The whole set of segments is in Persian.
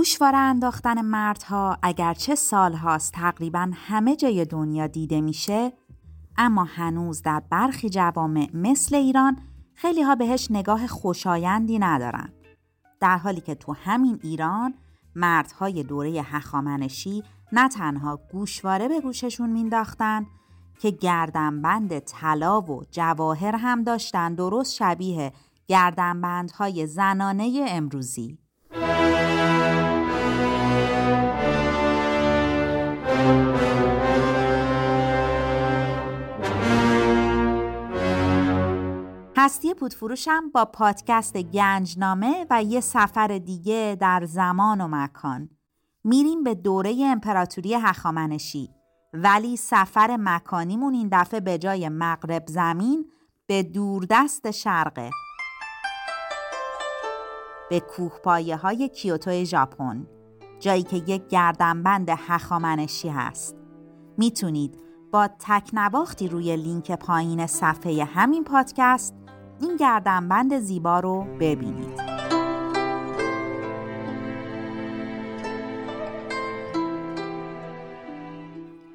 گوشواره انداختن مردها اگرچه سالهاست تقریبا همه جای دنیا دیده میشه اما هنوز در برخی جوامع مثل ایران خیلی ها بهش نگاه خوشایندی ندارن. در حالی که تو همین ایران مردهای دوره هخامنشی نه تنها گوشواره به گوششون مینداختن که گردنبند طلا و جواهر هم داشتن درست شبیه گردنبندهای زنانه امروزی. هستی پودفروشم با پادکست گنجنامه و یه سفر دیگه در زمان و مکان. میریم به دوره امپراتوری هخامنشی. ولی سفر مکانیمون این دفعه به جای مغرب زمین به دوردست شرقه. به کوهپایه های کیوتو ژاپن جایی که یک گردنبند هخامنشی هست. می‌تونید با تکنواختی روی لینک پایین صفحه همین پادکست این گردنبند زیبا رو ببینید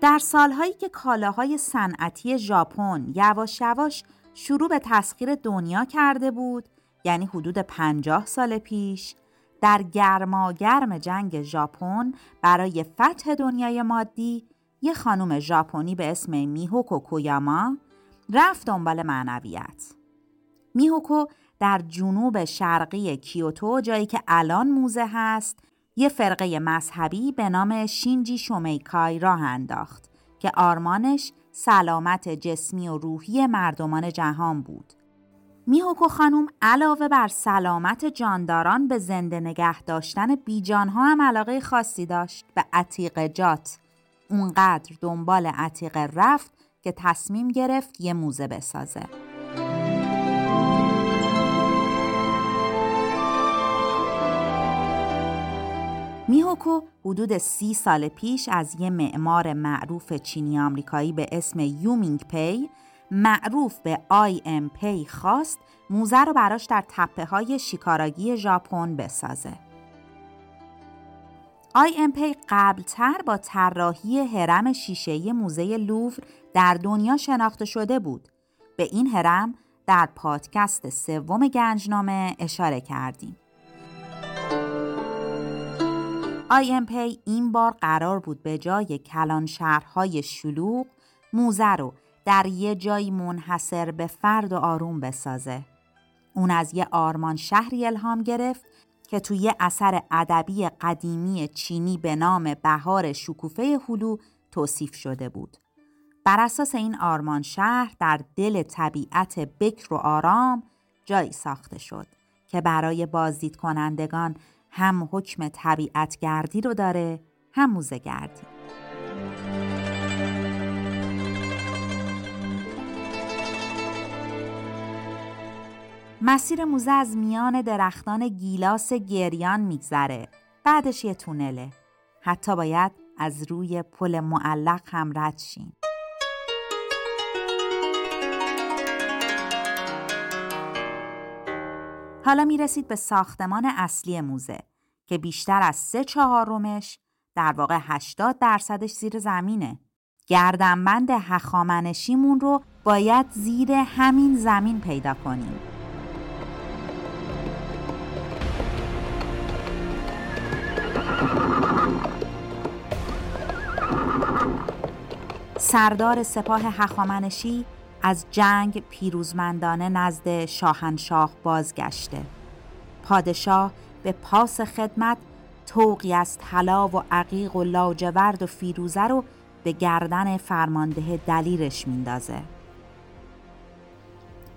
در سالهایی که کالاهای صنعتی ژاپن یواش یواش شروع به تسخیر دنیا کرده بود یعنی حدود پنجاه سال پیش در گرماگرم جنگ ژاپن برای فتح دنیای مادی یه خانم ژاپنی به اسم میهوکو کویاما رفت دنبال معنویت. میهوکو در جنوب شرقی کیوتو جایی که الان موزه هست یه فرقه مذهبی به نام شینجی شومیکای راه انداخت که آرمانش سلامت جسمی و روحی مردمان جهان بود. میهوکو خانم علاوه بر سلامت جانداران به زنده نگه داشتن بیجانها هم علاقه خاصی داشت به عتیق جات. اونقدر دنبال عتیق رفت که تصمیم گرفت یه موزه بسازه. میهوکو حدود سی سال پیش از یه معمار معروف چینی آمریکایی به اسم یومینگ پی معروف به آی ام پی خواست موزه رو براش در تپه های شیگاراکی ژاپن بسازه. آی ام پی قبلتر با طراحی هرم شیشه‌ای موزه لوور در دنیا شناخته شده بود. به این هرم در پادکست سوم گنجنامه اشاره کردیم. پی این بار قرار بود به جای کلان شهرهای شلوغ موزه رو در یه جایی منحصر به فرد و آروم بسازه. اون از یه آرمان شهری الهام گرفت که توی اثر ادبی قدیمی چینی به نام بهار شکوفه هلو توصیف شده بود. بر اساس این آرمان شهر در دل طبیعت بکر و آرام جایی ساخته شد که برای بازدید کنندگان هم حکم طبیعت گردی رو داره هم موزه گردی. مسیر موزه از میان درختان گیلاس گریان میگذره. بعدش یه تونله. حتی باید از روی پل معلق هم رد شین حالا می رسید به ساختمان اصلی موزه که بیشتر از سه چهارمش در واقع 80 درصدش زیر زمینه. گردنبند هخامنشیمون رو باید زیر همین زمین پیدا کنیم. سردار سپاه هخامنشی از جنگ پیروزمندانه نزد شاهنشاه بازگشته. پادشاه به پاس خدمت توقی از طلا و عقیق و لاجورد و فیروزه رو به گردن فرمانده دلیرش میندازه.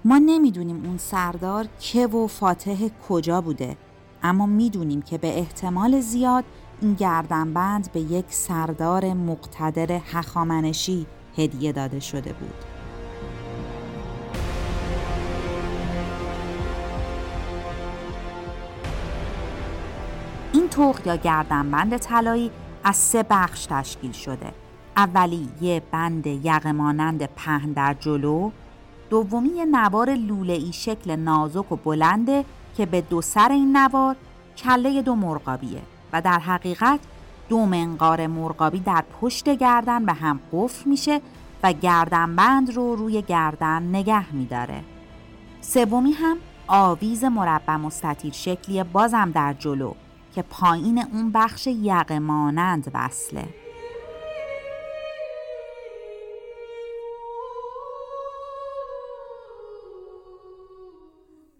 ما نمی‌دونیم اون سردار که و فاتح کجا بوده اما می‌دونیم که به احتمال زیاد این گردنبند به یک سردار مقتدر هخامنشی هدیه داده شده بود. توق یا گردنبند طلایی از سه بخش تشکیل شده. اولی یه بند یقه مانند پهن در جلو دومی یه نوار لوله ای شکل نازک و بلنده که به دو سر این نوار کله دو مرغابیه و در حقیقت دو منقار مرغابی در پشت گردن به هم قفل میشه و گردنبند رو روی گردن نگه میداره. سومی هم آویز مربع مستطیل شکلی بازم در جلو. که پایین اون بخش یقه مانند وصله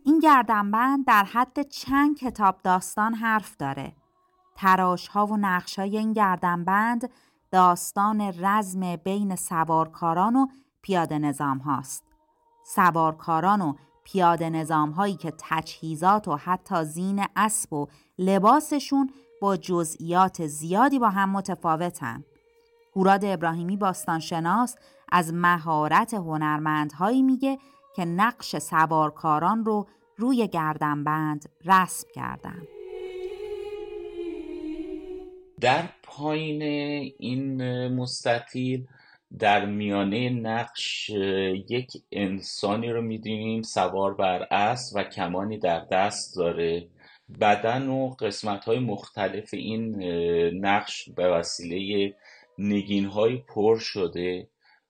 این گردنبند در حد چند کتاب داستان حرف داره تراش ها و نقش های این گردنبند داستان رزم بین سوارکاران و پیاده نظام هاست. سوارکاران و پیاده نظام هایی که تجهیزات و حتی زین اسب و لباسشون با جزئیات زیادی با هم متفاوتن. هوراد ابراهیمی باستانشناس از مهارت هنرمندهایی میگه که نقش سوارکاران رو روی گردنبند رسم کردن. در پایین این مستطیل در میانه نقش یک انسانی رو می‌دونیم سوار بر اسب و کمانی در دست داره. بدن و قسمت های مختلف این نقش به وسیله نگین های پر شده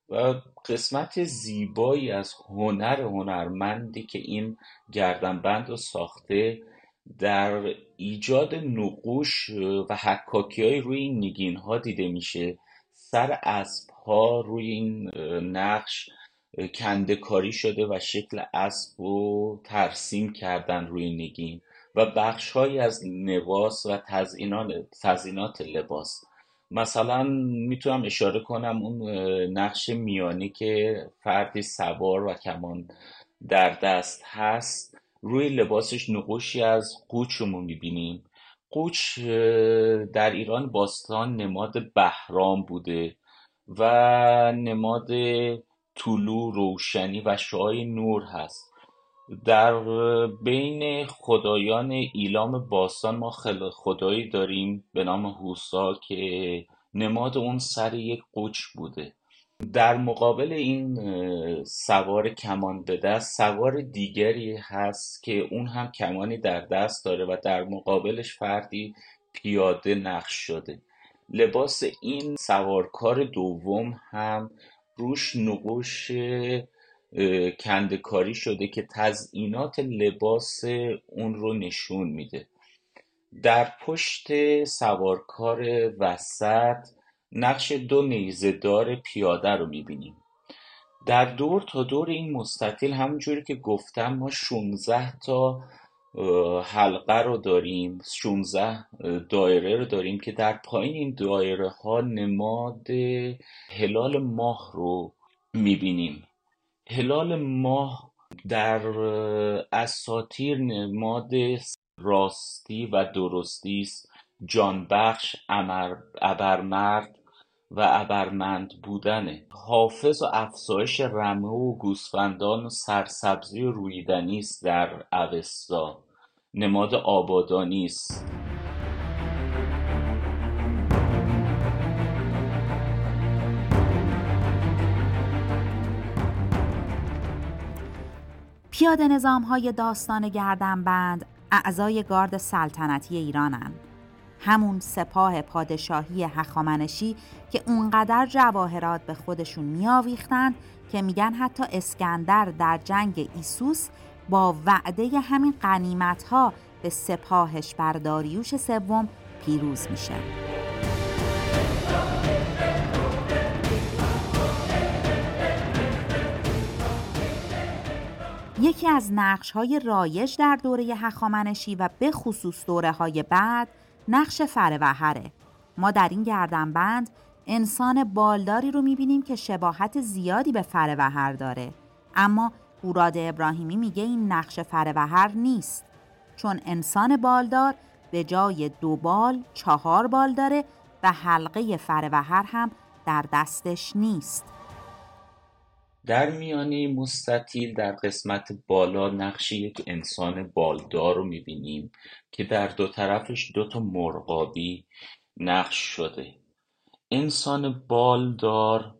و قسمت زیبایی از هنر هنرمندی که این گردنبند رو ساخته در ایجاد نقوش و حکاکی های روی این نگین ها دیده میشه. سر اسب روی این نقش کنده کاری شده و شکل اسب رو ترسیم کردن روی نگین و بخش از لباس و تزینات لباس. مثلا می‌تونم اشاره کنم اون نقش میانی که فردی سوار و کمان در دست هست. روی لباسش نقوشی از قوچ رو می‌بینیم. قوچ در ایران باستان نماد بهرام بوده. و نماد طلوع روشنی و شعای نور هست. در بین خدایان ایلام باستان ما خدایی داریم به نام هوسا که نماد اون سر یک قوچ بوده. در مقابل این سوار کمان به دست سوار دیگری هست که اون هم کمانی در دست داره و در مقابلش فردی پیاده نقش شده. لباس این سوارکار دوم هم روش نقوش کندکاری شده که تزئینات لباس اون رو نشون میده. در پشت سوارکار وسط نقش دو نیزهدار پیاده رو می‌بینیم. در دور تا دور این مستطیل همونجوری که گفتم ما 16 تا حلقه رو داریم 16 دایره رو داریم که در پایین این دایره ها نماد هلال ماه رو می‌بینیم. هلال ماه در اساتیر نماد راستی و درستی است. جانبخش ابرمرد و ابرمند بودنه. حافظ و افزایش رمه و گوسفندان و سرسبزی و رویدنی است در اوستا. نماد آبادانی است پیاده نظام های داستان گردنبند اعضای گارد سلطنتی ایرانند همون سپاه پادشاهی هخامنشی که اونقدر جواهرات به خودشون میآویختند که میگن حتی اسکندر در جنگ ایسوس با وعده همین قنیمت ها به سپاهش بر داریوش سوم پیروز میشه. یکی از نقش های رایج در دوره هخامنشی و به خصوص دوره های بعد نقش فروهره ما در این گردنبند انسان بالداری رو می‌بینیم که شباهت زیادی به فروهر داره. اما هوراد ابراهیمی میگه این نقش فروهر نیست. چون انسان بالدار به جای دو بال چهار بال داره و حلقه فروهر هم در دستش نیست. در میانی مستطیل در قسمت بالا نقش یک انسان بالدار رو می‌بینیم که در دو طرفش دو تا مرغابی نقش شده. انسان بالدار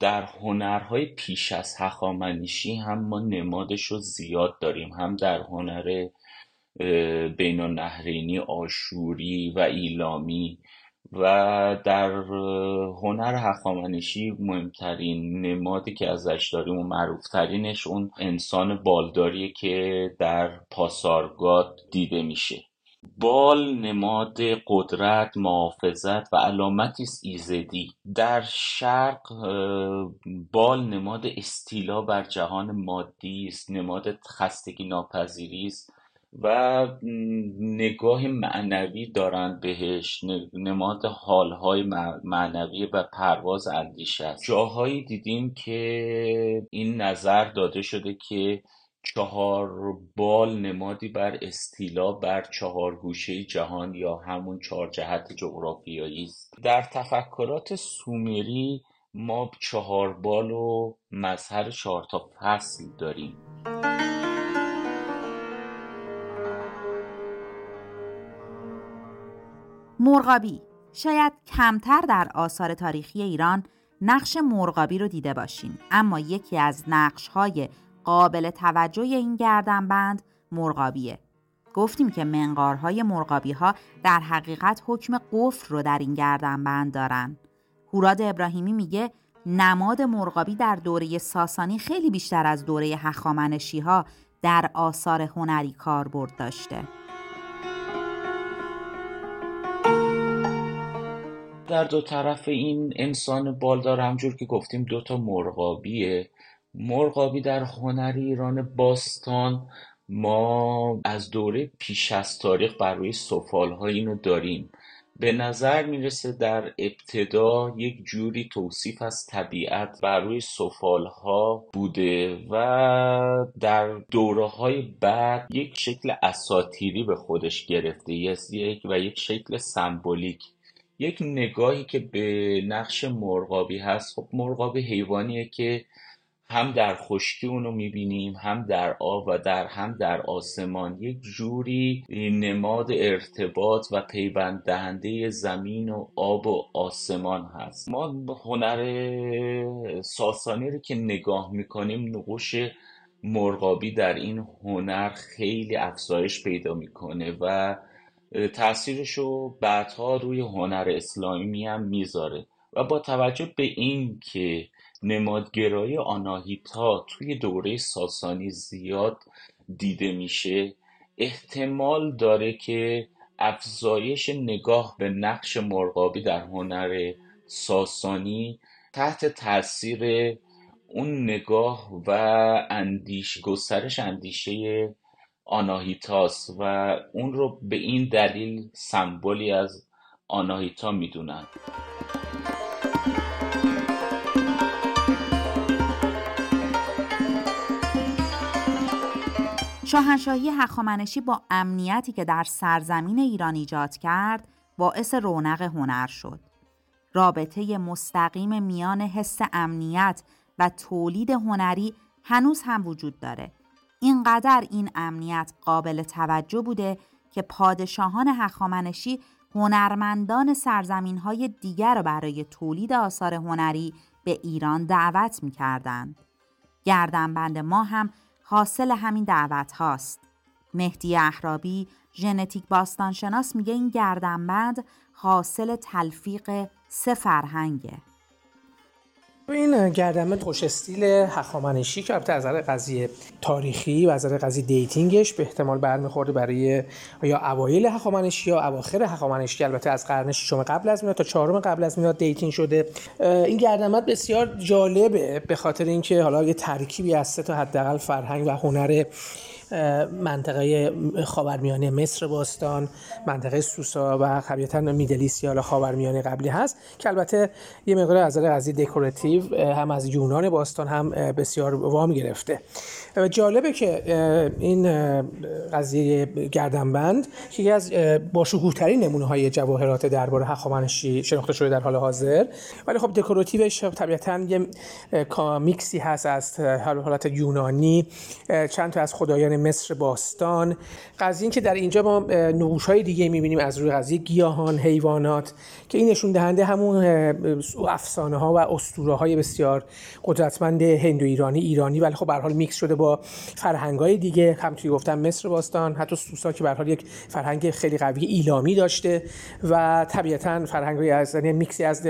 در هنرهای پیش از هخامنشی هم ما نمادش رو زیاد داریم. هم در هنر بین النهرینی آشوری و ایلامی و در هنر هخامنشی مهمترین نمادی که ازش داریم و معروفترینش اون انسان بالداریه که در پاسارگاد دیده میشه. بال نماد قدرت محافظت و علامتی است ایزدی در شرق بال نماد استیلا بر جهان مادی است نماد خستگی ناپذیری است و نگاه معنوی دارند بهش. نماد حالهای معنوی و پرواز اندیشه است. جاهایی دیدیم که این نظر داده شده که چهار بال نمادی بر استیلا بر چهار گوشه جهان یا همون چهار جهت جغرافیایی است. در تفکرات سومری ما چهار بال و مظهر چهار تا فصل داریم. مرغابی. شاید کمتر در آثار تاریخی ایران نقش مرغابی رو دیده باشین اما یکی از نقش های قابل توجه این گردنبند مرغابیه. گفتیم که منقارهای مرغابی ها در حقیقت حکم قفل رو در این گردنبند دارن. هوراد ابراهیمی میگه نماد مرغابی در دوره ساسانی خیلی بیشتر از دوره هخامنشی ها در آثار هنری کاربرد داشته. در دو طرف این انسان بالدار همجور که گفتیم دوتا مرغابیه. مرغابی در هنر ایران باستان. ما از دوره پیش از تاریخ بر روی سفال ها اینو داریم. به نظر می‌رسه در ابتدا یک جوری توصیف از طبیعت بر روی سفال ها بوده و در دوره های بعد یک شکل اساتیری به خودش گرفته یک و یک شکل سمبولیک. یک نگاهی که به نقش مرغابی هست. خب مرغابی حیوانیه که هم در خشکی اونو می‌بینیم هم در آب و در هم در آسمان. یک جوری نماد ارتباط و پیوند دهنده زمین و آب و آسمان هست. ما هنر ساسانی رو که نگاه می‌کنیم نقوش مرغابی در این هنر خیلی افزایش پیدا می‌کنه و تاثیرش رو بعدها روی هنر اسلامی هم می‌ذاره. و با توجه به این که نمادگرایی آناهیتا توی دوره ساسانی زیاد دیده میشه. احتمال داره که افزایش نگاه به نقش مرغابی در هنر ساسانی تحت تاثیر اون نگاه و اندیش گسترش اندیشه آناهیتاس و اون رو به این دلیل سمبولی از آناهیتا می‌دونن. شاهنشاهی هخامنشی با امنیتی که در سرزمین ایران ایجاد کرد باعث رونق هنر شد. رابطه مستقیم میان حس امنیت و تولید هنری هنوز هم وجود داره. اینقدر این امنیت قابل توجه بوده که پادشاهان هخامنشی هنرمندان سرزمین های دیگر را برای تولید آثار هنری به ایران دعوت می کردند. گردنبند ما هم حاصل همین دعوت هاست. مهدی احرابی ژنتیک باستانشناس میگه این گردنبند حاصل تلفیق سه فرهنگه. این گردنبند خوش استیل هخامنشی که البته از نظر قضیه تاریخی و از نظر قضیه dating ش به احتمال برمیگرده برای یا اوایل هخامنشی یا اواخر هخامنشی البته از قرن ششم قبل از میلاد تا چهارم قبل از میلاد dating شده. این گردنبند بسیار جالبه به خاطر اینکه حالا یه ترکیبی از سه تا حداقل فرهنگ و هنر منطقه خاورمیانه مصر باستان منطقه سوسا و طبیعتا Middle East یا خاورمیانه قبلی هست که البته یه مقدار از قضیه دکوراتیو هم از یونان باستان هم بسیار وام گرفته. جالبه که این قضیه گردنبند که یکی از باشکوهترین نمونه های جواهرات درباره هخامنشی شناخته شده در حال حاضر. ولی خب دکوراتیوش طبیعتا یه میکسی هست از حالت یونانی. چند تا از خدایان مصر باستان. قضیه که در اینجا ما نقوش های دیگه می‌بینیم از روی قضیه گیاهان حیوانات که این نشون دهنده همون افسانه ها و اسطوره های بسیار قدرتمند هندو ایرانی ایرانی ولی خب به حال میکس شده با فرهنگ های دیگه همونطوری گفتم مصر باستان حتی سوسا که به حال یک فرهنگ خیلی قوی ایلامی داشته و طبیعتا فرهنگ از یعنی میکسی از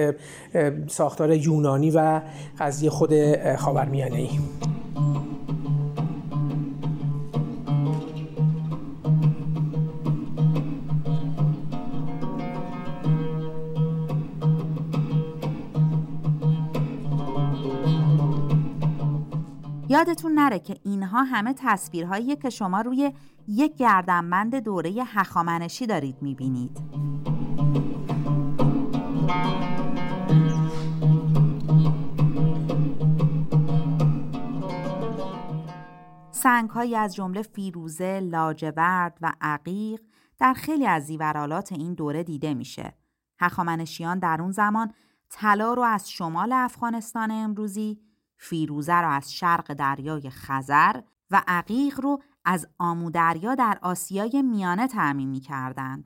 ساختار یونانی و قضیه خود خاورمیانه ای یادتون نره که اینها همه تصویرهایی که شما روی یک گردنبند دوره هخامنشی دارید می‌بینید. سنگهایی از جمله فیروزه، لاجورد و عقیق در خیلی از زیورالات این دوره دیده میشه. هخامنشیان در اون زمان طلا رو از شمال افغانستان امروزی فیروزه را از شرق دریای خزر و عقیق رو از آمودریا در آسیای میانه تعمین می کردند.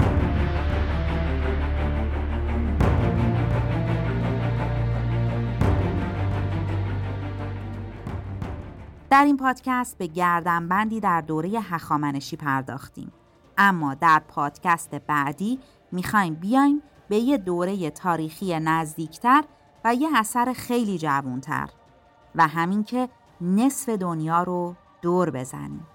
در این پادکست به گردنبندی در دوره هخامنشی پرداختیم. اما در پادکست بعدی می‌خوایم بیایم به یه دوره تاریخی نزدیکتر و یه اثر خیلی جوانتر و همین که نصف دنیا رو دور بزنیم.